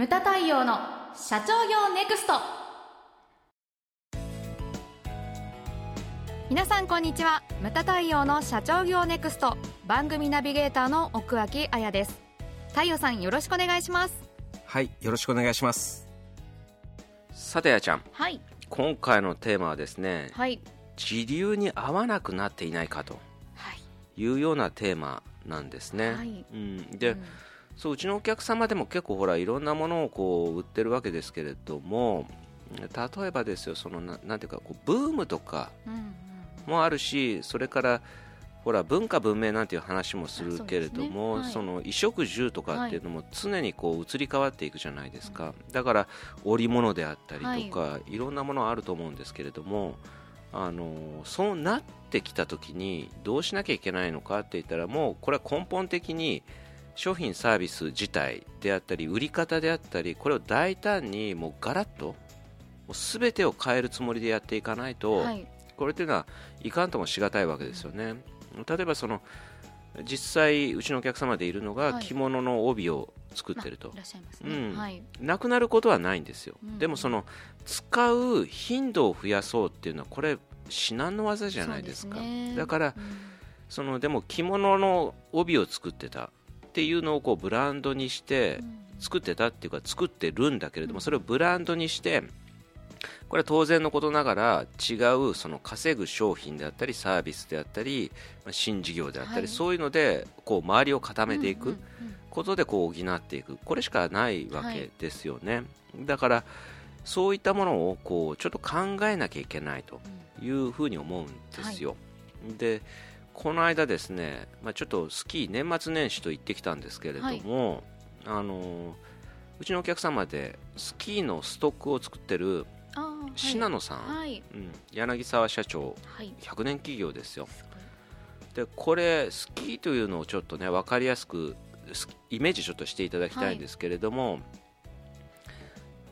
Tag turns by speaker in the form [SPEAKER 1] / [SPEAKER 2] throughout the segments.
[SPEAKER 1] ムタ太陽の社長業ネクスト。皆さんこんにちは。ムタ太陽の社長業ネクスト。番組ナビゲーターの奥脇彩です。太陽さんよろしくお願いします。
[SPEAKER 2] はいよろしくお願いします。さてあちゃん。
[SPEAKER 1] はい。
[SPEAKER 2] 今回のテーマはですね
[SPEAKER 1] はい。
[SPEAKER 2] 時流に合わなくなっていないかと
[SPEAKER 1] はい。
[SPEAKER 2] いうようなテーマなんですね、
[SPEAKER 1] はい。
[SPEAKER 2] うん、で、
[SPEAKER 1] うん
[SPEAKER 2] そううちのお客様でも結構ほらいろんなものをこう売ってるわけですけれども例えばですよそのななんていうかこうブームとかもあるしそれからほら文化文明なんていう話もするけれども
[SPEAKER 1] ね。はい。
[SPEAKER 2] の衣食住とかっていうのも常にこう移り変わっていくじゃないですか、だから織物であったりとか、い、ろんなものあると思うんですけれどもあのそうなってきた時にどうしなきゃいけないのかって言ったらもうこれは根本的に商品サービス自体であったり売り方であったりこれを大胆にもうガラッと全てを変えるつもりでやっていかないと、
[SPEAKER 1] はい。
[SPEAKER 2] これっていうのはいかんともしがたいわけですよね。例えばその実際うちのお客様でいるのが
[SPEAKER 1] はい。
[SPEAKER 2] 着物の帯を作ってると。なくなることはないんですよ、
[SPEAKER 1] うん
[SPEAKER 2] でもその使う頻度を増やそうっていうのはこれ至難の技じゃないですか。
[SPEAKER 1] ね。
[SPEAKER 2] だから
[SPEAKER 1] うん。
[SPEAKER 2] そのでも着物の帯を作ってたっていうのをこうブランドにして
[SPEAKER 1] うん。
[SPEAKER 2] 作ってたっていうか作ってるんだけれども、
[SPEAKER 1] うん。
[SPEAKER 2] それをブランドにしてこれは当然のことながら違うその稼ぐ商品であったりサービスであったりまあ新事業であったり、
[SPEAKER 1] はい。
[SPEAKER 2] そういうのでこう周りを固めていく。ことでこう補っていく。これしかないわけですよね、だからそういったものをこうちょっと考えなきゃいけないと
[SPEAKER 1] うん。
[SPEAKER 2] いうふうに思うんですよ、でこの間ですね、まあ、ちょっとスキー年末年始と言ってきたんですけれども、あのうちのお客様でスキーのストックを作ってる信濃さん、
[SPEAKER 1] はい。
[SPEAKER 2] うん、柳沢社長
[SPEAKER 1] はい。
[SPEAKER 2] 100年企業ですよ。
[SPEAKER 1] す
[SPEAKER 2] でこれスキーというのをちょっとね分かりやすくスイメージちょっとしていただきたいんですけれども、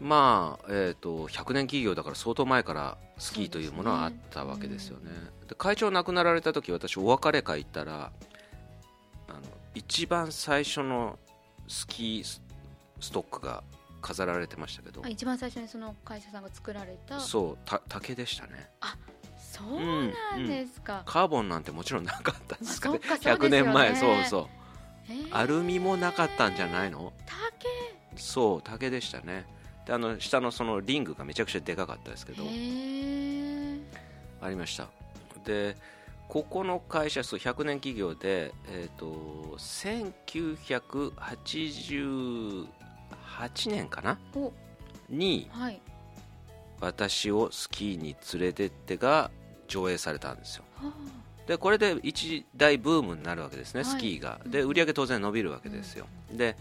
[SPEAKER 2] まあ、えー、と100年企業だから相当前からスキーというものはあったわけですよね。で会長亡くなられた時私お別れ会行ったらあの一番最初のスキースストックが飾られてましたけど。
[SPEAKER 1] 一番最初にその会社さんが作られた
[SPEAKER 2] そうた竹でしたね。
[SPEAKER 1] そうなんですか、
[SPEAKER 2] カーボンなんてもちろんなかったんですかね。
[SPEAKER 1] まあかそう
[SPEAKER 2] 100
[SPEAKER 1] ですよね。
[SPEAKER 2] 年前。そうそう。
[SPEAKER 1] へー。
[SPEAKER 2] アルミもなかったんじゃないの？
[SPEAKER 1] 竹。
[SPEAKER 2] そう竹でしたねであの下のそのリングがめちゃくちゃでかかったですけど。ありました。でここの会社数100年企業で、えー、と1988年かな？
[SPEAKER 1] お。
[SPEAKER 2] に
[SPEAKER 1] はい。
[SPEAKER 2] 私をスキーに連れてってが上映されたんですよ。
[SPEAKER 1] は
[SPEAKER 2] でこれで一大ブームになるわけですね、
[SPEAKER 1] はい。
[SPEAKER 2] スキーが。で
[SPEAKER 1] うん。
[SPEAKER 2] 売り上げ当然伸びるわけですよ、で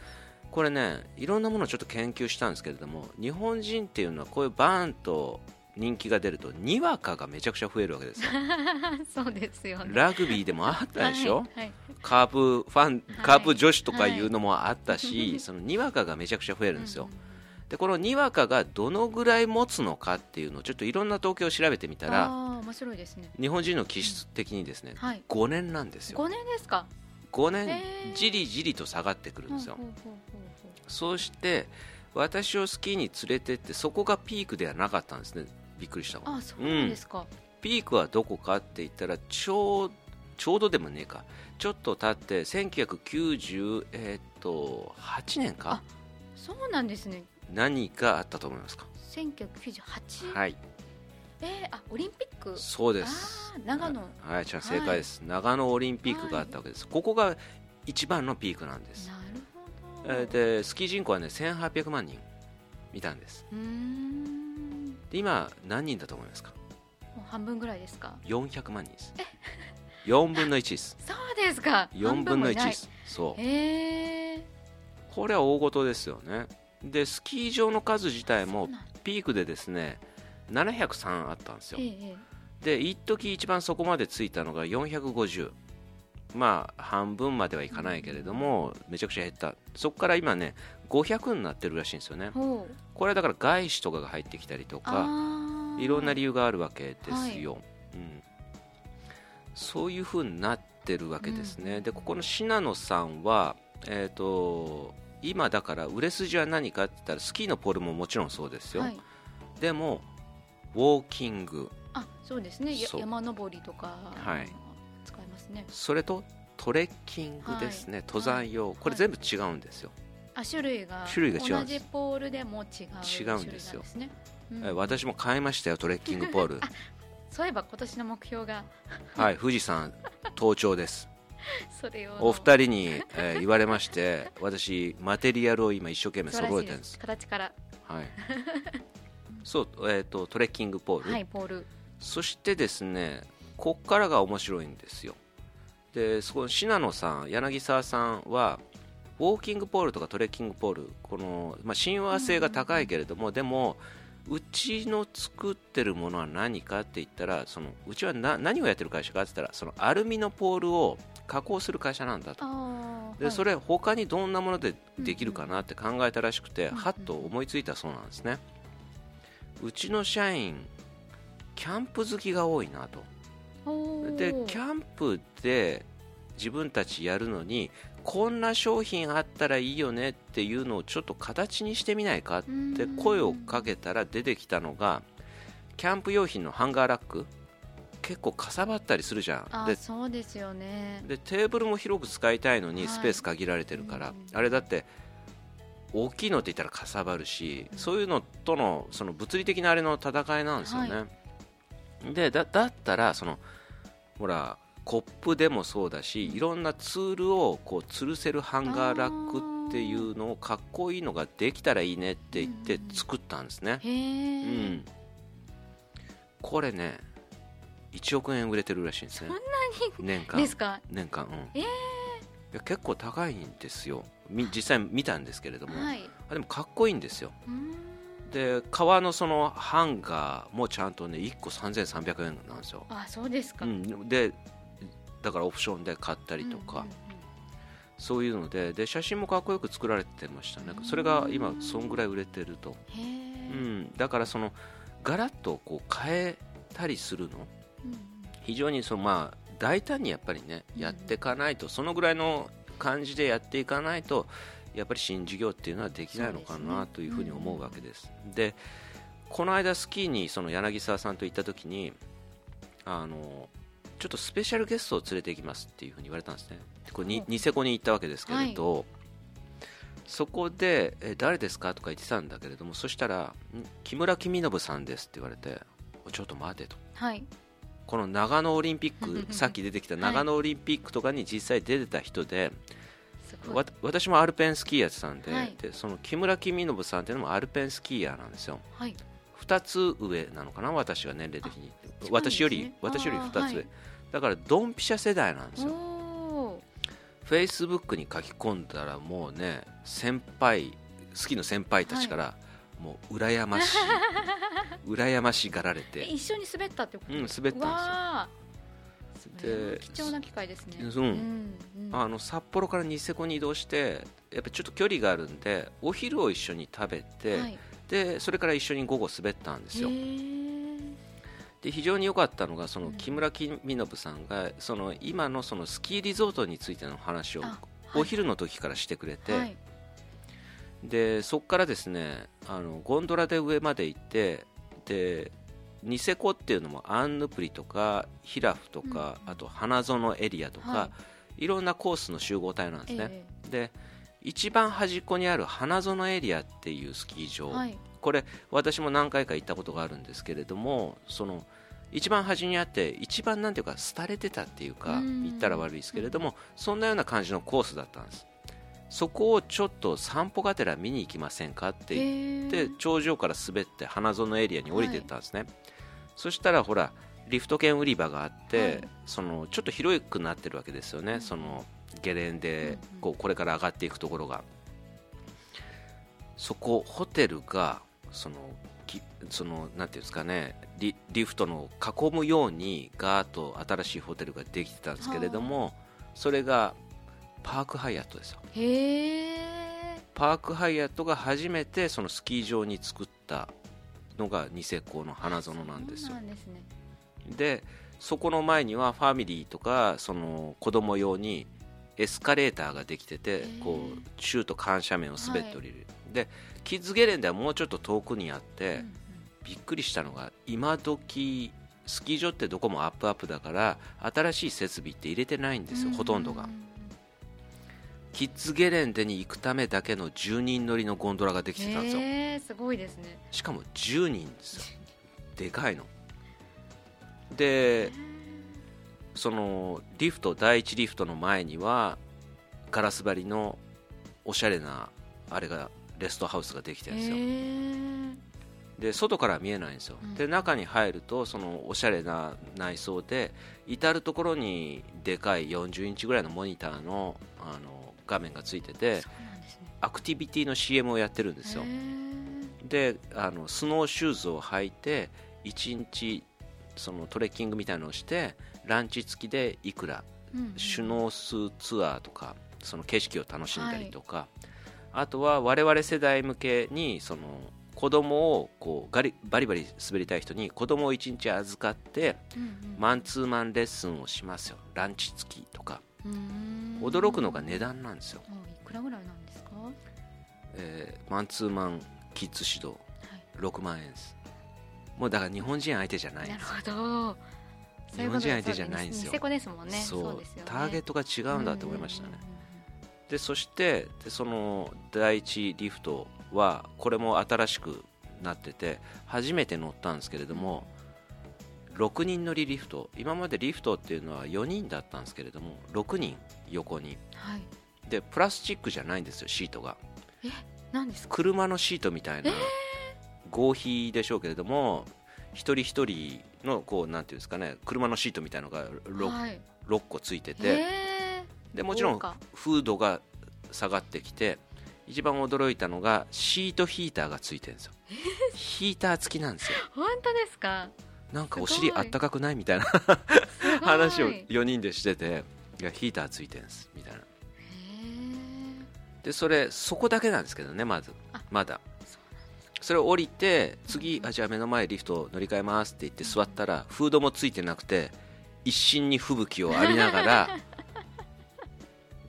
[SPEAKER 2] これねいろんなものをちょっと研究したんですけれども日本人っていうのはこういうバーンと人気が出るとにわかがめちゃくちゃ増えるわけですよ。
[SPEAKER 1] あ そうですよね。
[SPEAKER 2] ラグビーでもあったでしょ、
[SPEAKER 1] はいはい。
[SPEAKER 2] カープファン
[SPEAKER 1] はい。
[SPEAKER 2] カープ女子とかいうのもあったし、
[SPEAKER 1] はい。
[SPEAKER 2] そのにわかがめちゃくちゃ増えるんですよ、
[SPEAKER 1] うん
[SPEAKER 2] でこのにわかがどのぐらい持つのかっていうのをちょっといろんな統計を調べてみたら
[SPEAKER 1] 面白いですね。
[SPEAKER 2] 日本人の気質的にですね、
[SPEAKER 1] はい。
[SPEAKER 2] 5年なんですよ。
[SPEAKER 1] 5年ですか？
[SPEAKER 2] 5年じりじりと下がってくるんですよ、そうして私をスキーに連れてってそこがピークではなかったんですね。びっくりした
[SPEAKER 1] うあそうなんですか、
[SPEAKER 2] ピークはどこかって言ったらちょうちょうどでもねえか。ちょっと経って1998、えーっと8年か？
[SPEAKER 1] そうなんですね。
[SPEAKER 2] 何があったと思いますか
[SPEAKER 1] ？1998、
[SPEAKER 2] はい
[SPEAKER 1] えー、あオリンピック？
[SPEAKER 2] そうです。
[SPEAKER 1] 長野。
[SPEAKER 2] はいじゃあ正解です、長野オリンピックがあったわけです、ここが一番のピークなんです。
[SPEAKER 1] なるほど。
[SPEAKER 2] えーでスキー人口はね1800万人いたんです。で今何人だと思いますか？
[SPEAKER 1] もう半分ぐらいですか
[SPEAKER 2] ？400万人です。4分の1です。
[SPEAKER 1] そうですか。
[SPEAKER 2] 4分の1です。そう。
[SPEAKER 1] へえ
[SPEAKER 2] これは大事ですよね。でスキー場の数自体もピークでですね703あったんですよ。
[SPEAKER 1] えええ
[SPEAKER 2] で一時一番そこまでついたのが450まあ半分まではいかないけれどもめちゃくちゃ減った。そこから今ね500になってるらしいんですよね。これはだから外資とかが入ってきたりとかいろんな理由があるわけですよ、うん、そういうふうになってるわけですね、
[SPEAKER 1] うん。
[SPEAKER 2] でここの信濃さんは、えー、と今だから売れ筋は何かって言ったらスキーのポールももちろんそうですよ、
[SPEAKER 1] はい。
[SPEAKER 2] でもウォーキング。
[SPEAKER 1] あそうですね。山登りとか、
[SPEAKER 2] はい。
[SPEAKER 1] 使いますね。
[SPEAKER 2] それとトレッキングですね、
[SPEAKER 1] はい。
[SPEAKER 2] 登山用、これ全部違うんですよ、
[SPEAKER 1] あ種類が
[SPEAKER 2] 種類が違うんです。
[SPEAKER 1] 同じポールでも違う
[SPEAKER 2] 違うんですよ。
[SPEAKER 1] うん。
[SPEAKER 2] え私も買いましたよトレッキングポール。
[SPEAKER 1] そういえば今年の目標が。
[SPEAKER 2] はい富士山登頂です。
[SPEAKER 1] それを。
[SPEAKER 2] お二人に、えー言われまして私マテリアルを今一生懸命揃えてるんです。
[SPEAKER 1] す。形から。
[SPEAKER 2] はいそう、えー、とトレッキングポール、
[SPEAKER 1] はいポール。
[SPEAKER 2] そしてですねこっからが面白いんですよ。でそこ信濃さん柳沢さんはウォーキングポールとかトレッキングポールこの、まあ、親和性が高いけれども、でもうちの作ってるものは何かって言ったらそのうちはな何をやってる会社かって言ったらそのアルミのポールを加工する会社なんだと。で、
[SPEAKER 1] はい。
[SPEAKER 2] それ他にどんなものでできるかなって考えたらしくて、
[SPEAKER 1] うんうん。
[SPEAKER 2] はっと思いついたそうなんですねうちの社員キャンプ好きが多いなと。でキャンプで自分たちやるのにこんな商品あったらいいよねっていうのをちょっと形にしてみないかって声をかけたら出てきたのがキャンプ用品のハンガーラック。結構かさばったりするじゃん。
[SPEAKER 1] あ
[SPEAKER 2] で
[SPEAKER 1] そうですよね。
[SPEAKER 2] でテーブルも広く使いたいのに
[SPEAKER 1] はい。
[SPEAKER 2] スペース限られてるから、
[SPEAKER 1] うん。
[SPEAKER 2] あれだって大きいのって言ったらかさばるし、
[SPEAKER 1] うん
[SPEAKER 2] そういうのとのその物理的なあれの戦いなんですよね、
[SPEAKER 1] は
[SPEAKER 2] でだだったらそのほらコップでもそうだしいろんなツールをこう吊るせるハンガーラックっていうのをかっこいいのができたらいいねって言って
[SPEAKER 1] うん
[SPEAKER 2] 作ったんですね、
[SPEAKER 1] へ
[SPEAKER 2] う
[SPEAKER 1] え、
[SPEAKER 2] ん、これね1億円売れてるらしいんですね。
[SPEAKER 1] そんな
[SPEAKER 2] 年間。
[SPEAKER 1] ですか？
[SPEAKER 2] 年間うん。
[SPEAKER 1] えー。
[SPEAKER 2] いや結構高いんですよ。み実際見たんですけれども、
[SPEAKER 1] はい。
[SPEAKER 2] あでもかっこいいんですよ。で革のそのハンガーもちゃんとね1個3300円なんですよ、
[SPEAKER 1] あそうですか、
[SPEAKER 2] うん、でだからオプションで買ったりとか、
[SPEAKER 1] うんうん
[SPEAKER 2] そういうのでで写真もかっこよく作られてましたね。
[SPEAKER 1] うん。
[SPEAKER 2] それが今そんぐらい売れてると、
[SPEAKER 1] うん、
[SPEAKER 2] だからそのガラッとこう変えたりするの？
[SPEAKER 1] うん。
[SPEAKER 2] 非常にそのまあ大胆にやっぱりね
[SPEAKER 1] うん
[SPEAKER 2] やっていかないとそのぐらいの感じでやっていかないとやっぱり新事業っていうのはできないのかなというふうに思うわけです。でこの間スキーにその柳沢さんと行った時にあのちょっとスペシャルゲストを連れて行きますっていうふうに言われたんですね。でこれにニセコに行ったわけですけれど、そこでえ誰ですかとか言ってたんだけれどもそしたらん木村公信さんですって言われてちょっと待てと。
[SPEAKER 1] はい
[SPEAKER 2] この長野オリンピックさっき出てきた長野オリンピックとかに実際出てた人で、
[SPEAKER 1] すごい。
[SPEAKER 2] わ私もアルペンスキーやってたんで,、
[SPEAKER 1] はい。
[SPEAKER 2] でその木村公信さんっていうのもアルペンスキーヤーなんですよ。
[SPEAKER 1] はい。
[SPEAKER 2] 2つ上なのかな私は年齢的に、
[SPEAKER 1] ね。
[SPEAKER 2] 私より私より2つ上、だからドンピシャ世代なんですよ。
[SPEAKER 1] お
[SPEAKER 2] フェイスブックに書き込んだらもうね先輩スキーの先輩たちから、もう羨ましい。羨ましがられて。
[SPEAKER 1] 一緒に滑ったってこと？
[SPEAKER 2] うん滑ったんですよ。で
[SPEAKER 1] 貴重な機会ですね。
[SPEAKER 2] うん
[SPEAKER 1] う。ん
[SPEAKER 2] あの札幌からニセコに移動してやっぱちょっと距離があるんでお昼を一緒に食べて、
[SPEAKER 1] はい。
[SPEAKER 2] でそれから一緒に午後滑ったんですよ。で非常に良かったのがその
[SPEAKER 1] うん。
[SPEAKER 2] 木村公信さんがその今のそのスキーリゾートについての話を
[SPEAKER 1] あ
[SPEAKER 2] お昼の時からしてくれて、
[SPEAKER 1] はい
[SPEAKER 2] でそこからですねあのゴンドラで上まで行ってでニセコっていうのもアンヌプリとかヒラフとか、
[SPEAKER 1] うん。
[SPEAKER 2] あと花園エリアとか、、
[SPEAKER 1] はい。
[SPEAKER 2] ろんなコースの集合体なんですね、
[SPEAKER 1] え
[SPEAKER 2] で一番端っこにある花園エリアっていうスキー場、
[SPEAKER 1] えはい。
[SPEAKER 2] これ私も何回か行ったことがあるんですけれどもその一番端にあって一番なんていうか廃れてたっていうか
[SPEAKER 1] うん。
[SPEAKER 2] 言ったら悪いですけれどもそんなような感じのコースだったんですそこをちょっと散歩がてら見に行きませんかって言って頂上から滑って花園エリアに降りてったんですね、そしたらほらリフト券売り場があって、
[SPEAKER 1] はい。
[SPEAKER 2] そのちょっと広くなってるわけですよね、
[SPEAKER 1] うん。
[SPEAKER 2] そのゲレンデこうこれから上がっていくところが。そこホテルがそのきそのなんていうんですかねリリフトの囲むようにガーッと新しいホテルができてたんですけれどもそれがパークハイアットですよ。
[SPEAKER 1] へえ
[SPEAKER 2] パークハイアットが初めてそのスキー場に作ったのがニセコの花園なんですよ。
[SPEAKER 1] ですね。
[SPEAKER 2] でそこの前にはファミリーとかその子供用にエスカレーターができてて
[SPEAKER 1] ー。
[SPEAKER 2] こうシュート緩斜面を滑って降りる、でキッズゲレンデはもうちょっと遠くにあって、
[SPEAKER 1] うん
[SPEAKER 2] びっくりしたのが今時スキー場ってどこもアップアップだから新しい設備って入れてないんですよ、
[SPEAKER 1] うん。
[SPEAKER 2] ほとんどがキッズゲレンデに行くためだけの10人乗りのゴンドラができてたんですよ、
[SPEAKER 1] へえすごいですね。
[SPEAKER 2] しかも10人ですよ。でかいの。でそのリフト第一リフトの前にはガラス張りのおしゃれなあれがレストハウスができてるんですよ。
[SPEAKER 1] へえ
[SPEAKER 2] で外からは見えないんですよ、
[SPEAKER 1] うん。
[SPEAKER 2] で中に入るとそのおしゃれな内装で至る所にでかい40インチぐらいのモニターのあの画面がついてて
[SPEAKER 1] ね。
[SPEAKER 2] アクティビティの CM をやってるんですよ。であのスノーシューズを履いて1日そのトレッキングみたいなのをしてランチ付きでいくら
[SPEAKER 1] うんうん
[SPEAKER 2] シュノースツアーとかその景色を楽しんだりとか、あとは我々世代向けにその子供をこうガリバリバリ滑りたい人に子供を1日預かって
[SPEAKER 1] うんうん。
[SPEAKER 2] マンツーマンレッスンをしますよ。ランチ付きとか驚くのが値段なんですよ、
[SPEAKER 1] いくらぐらいなんですか？
[SPEAKER 2] えーマンツーマンキッズ指導
[SPEAKER 1] はい。
[SPEAKER 2] 6万円です。もうだから日本人相手じゃないん
[SPEAKER 1] なるほど。
[SPEAKER 2] 日本人相手じゃないんですよ。
[SPEAKER 1] ニセコですもんね。
[SPEAKER 2] そう。
[SPEAKER 1] ですよね。
[SPEAKER 2] ターゲットが違うんだと思いましたね、
[SPEAKER 1] うんうんうん。
[SPEAKER 2] でそしてでその第一リフトはこれも新しくなってて初めて乗ったんですけれども6人乗りリフト。今までリフトっていうのは4人だったんですけれども6人横に。
[SPEAKER 1] はい。
[SPEAKER 2] でプラスチックじゃないんですよシートが。
[SPEAKER 1] 何ですか？
[SPEAKER 2] 車のシートみたいな合皮でしょうけれども一人一人のこうなんていうんですかね車のシートみたいのが 6,、
[SPEAKER 1] はい。
[SPEAKER 2] 6個ついてて、
[SPEAKER 1] へ
[SPEAKER 2] でもちろんフードが下がってきて一番驚いたのがシートヒーターがついてるんですよ。ヒーター付きなんですよ。
[SPEAKER 1] ー本当ですか？
[SPEAKER 2] なんかお尻あったかくないみたいな話を
[SPEAKER 1] へ
[SPEAKER 2] 4人でしてていやヒーターついてるんですみたいな。
[SPEAKER 1] ー。
[SPEAKER 2] でそれそこだけなんですけどねまず。
[SPEAKER 1] あ
[SPEAKER 2] まだ。
[SPEAKER 1] そ
[SPEAKER 2] れを降りて次
[SPEAKER 1] うん。
[SPEAKER 2] あじゃあ目の前リフト乗り換えますって言って座ったらフードもついてなくて一心に吹雪を浴びながら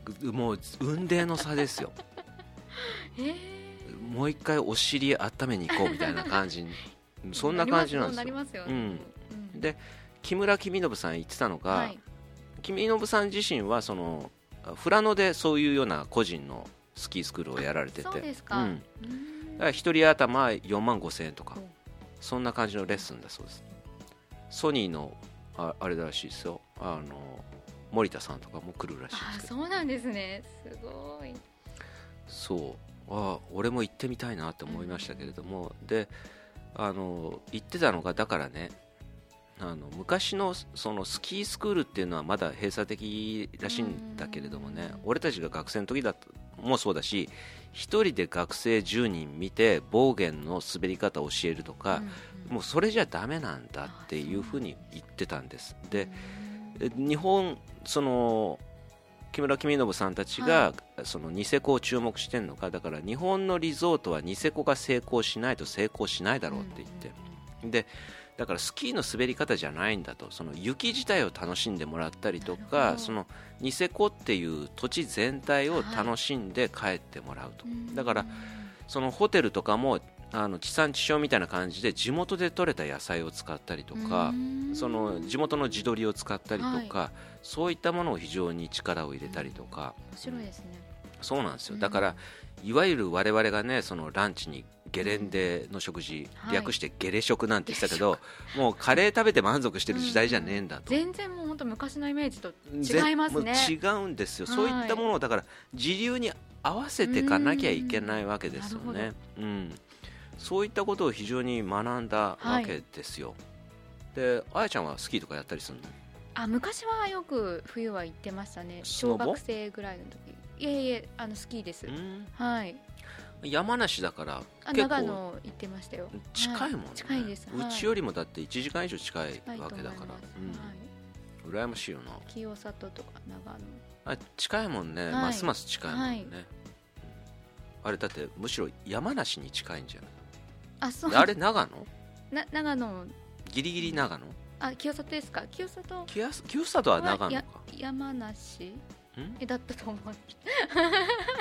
[SPEAKER 2] ぐ もう雲泥の差ですよ。もう一回お尻温めに行こうみたいな感じにそんな感じなんですよ。
[SPEAKER 1] よ
[SPEAKER 2] うん
[SPEAKER 1] うん。
[SPEAKER 2] で木村公信さん言ってたのが、
[SPEAKER 1] はい。
[SPEAKER 2] 公信さん自身はその富良野でそういうような個人のスキースクールをやられてて。
[SPEAKER 1] そうですか。
[SPEAKER 2] うん、
[SPEAKER 1] うん。
[SPEAKER 2] だから一人頭4万5千円とか
[SPEAKER 1] お
[SPEAKER 2] そんな感じのレッスンだそうです。ソニーのああれらしいですよ。あの森田さんとかも来るらしい
[SPEAKER 1] あ
[SPEAKER 2] です
[SPEAKER 1] そうなんですね。すごい。
[SPEAKER 2] そう。あ俺も行ってみたいなって思いましたけれども、であの言ってたのがだからねあの昔のそのスキースクールっていうのはまだ閉鎖的らしいんだけれどもね
[SPEAKER 1] うん。
[SPEAKER 2] 俺たちが学生の時だともそうだし一人で学生10人見て暴言の滑り方を教えるとか、もうそれじゃダメなんだっていうふうに言ってたんです。でえ日本その木村公信さんたちが、そのニセコを注目してるのかだから日本のリゾートはニセコが成功しないと成功しないだろうって言って、でだからスキーの滑り方じゃないんだとその雪自体を楽しんでもらったりとかそのニセコっていう土地全体を楽しんで帰ってもらうと、だからそのホテルとかもあの地産地消みたいな感じで地元で採れた野菜を使ったりとか、その地元の地鶏を使ったりとか、そういったものを非常に力を入れたりとか、
[SPEAKER 1] 面白いですね。
[SPEAKER 2] そうなんですよ。
[SPEAKER 1] うん。
[SPEAKER 2] だからいわゆる我々がねそのランチにゲレンデの食事、
[SPEAKER 1] はい。
[SPEAKER 2] 略してゲレ食なんて言ってたけどもうカレー食べて満足してる時代じゃねえんだと、
[SPEAKER 1] 全然もう本当昔のイメージと
[SPEAKER 2] ぜ
[SPEAKER 1] 違いますね。
[SPEAKER 2] 違うんですよ、
[SPEAKER 1] はい
[SPEAKER 2] そういったものをだから時流に合わせていかなきゃいけないわけですよね、うん、そういったことを非常に学んだわけですよ、であやちゃんはスキーとかやったりするの？
[SPEAKER 1] あ昔はよく冬は行ってましたね。小学生ぐらいの時。いえいえあのスキーです。
[SPEAKER 2] うん。
[SPEAKER 1] はい。
[SPEAKER 2] 山梨だから
[SPEAKER 1] あ
[SPEAKER 2] 結構
[SPEAKER 1] 長野行ってましたよ。
[SPEAKER 2] 近いもんね、
[SPEAKER 1] はい。近いです。はい。う
[SPEAKER 2] ちよりもだって1時間以上近いわけだから、うん、羨ましいよな。
[SPEAKER 1] 清里とか長野。
[SPEAKER 2] あ近いもんね、
[SPEAKER 1] はい。
[SPEAKER 2] ますます近いもんね、あれだってむしろ山梨に近いんじゃ
[SPEAKER 1] あそう。
[SPEAKER 2] あれ長野？
[SPEAKER 1] な長野。
[SPEAKER 2] ギリギリ長野？
[SPEAKER 1] あ清里ですか？清里。
[SPEAKER 2] 清清里は長野か。
[SPEAKER 1] や山梨？えだったと思う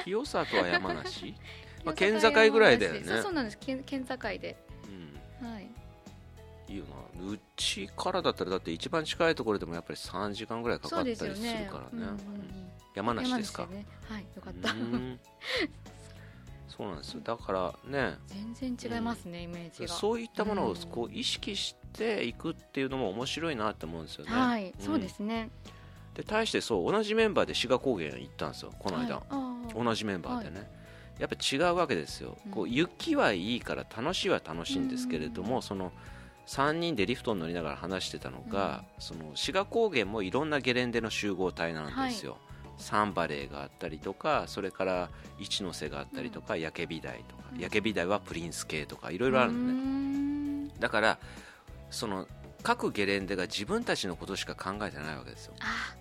[SPEAKER 2] 清里は山梨？まあ県境ぐらいだよね。
[SPEAKER 1] そうなんです。県県境で。
[SPEAKER 2] うん。
[SPEAKER 1] はい。
[SPEAKER 2] いいよな。うちからだったらだって一番近いところでもやっぱり3時間ぐらいかかったりするからね。
[SPEAKER 1] うんうんうん。
[SPEAKER 2] 山梨ですか？
[SPEAKER 1] ね。はいよかった。
[SPEAKER 2] うんそうなんですよ。だからね。
[SPEAKER 1] 全然違いますね、イメージが。
[SPEAKER 2] そういったものを
[SPEAKER 1] うん。
[SPEAKER 2] こう意識していくっていうのも面白いなって思うんですよね、
[SPEAKER 1] はい、
[SPEAKER 2] ん。
[SPEAKER 1] そうですね。
[SPEAKER 2] で対してそう同じメンバーで志賀高原行ったんですよこの間、
[SPEAKER 1] はい
[SPEAKER 2] 同じメンバーでね、やっぱ違うわけですよ、
[SPEAKER 1] うん。
[SPEAKER 2] こう雪はいいから楽しいは楽しいんですけれども、
[SPEAKER 1] うん
[SPEAKER 2] その3人でリフトに乗りながら話してたのが、その志賀高原もいろんなゲレンデの集合体なんですよ、サンバレーがあったりとかそれから一ノ瀬があったりとか、焼け火台とか、
[SPEAKER 1] うん。
[SPEAKER 2] 焼け火台はプリンス系とかいろいろあるのね、だからその各ゲレンデが自分たちのことしか考えてないわけですよ。
[SPEAKER 1] あ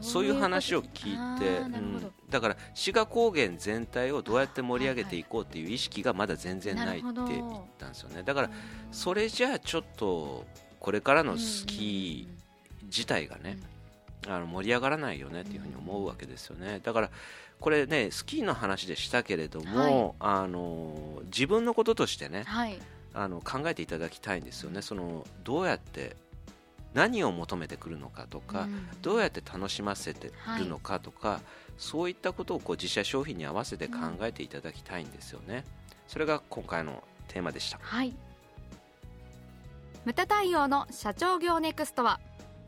[SPEAKER 2] そういう話を聞いて、うん。だから志賀高原全体をどうやって盛り上げていこうっていう意識がまだ全然ないって言ったんですよね。だからそれじゃあちょっとこれからのスキー自体がね、あの盛り上がらないよねっていうふうに思うわけですよね。だからこれねスキーの話でしたけれども、あの自分のこととしてね
[SPEAKER 1] はい。
[SPEAKER 2] あの考えていただきたいんですよね。そのどうやって何を求めてくるのかとか、
[SPEAKER 1] うん。
[SPEAKER 2] どうやって楽しませてるのかとか、そういったことをこう実写商品に合わせて考えていただきたいんですよね、それが今回のテーマでした。
[SPEAKER 1] はい。ムタ太陽の社長業ネクストは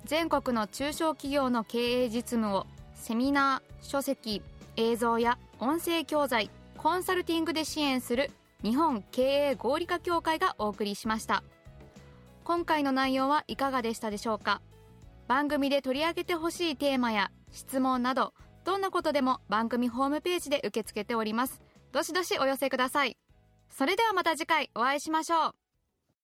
[SPEAKER 1] 全国の中小企業の経営実務をセミナー書籍映像や音声教材コンサルティングで支援する日本経営合理化協会がお送りしました。今回の内容はいかがでしたでしょうか？番組で取り上げてほしいテーマや質問などどんなことでも番組ホームページで受け付けております。どしどしお寄せください。それではまた次回お会いしましょう。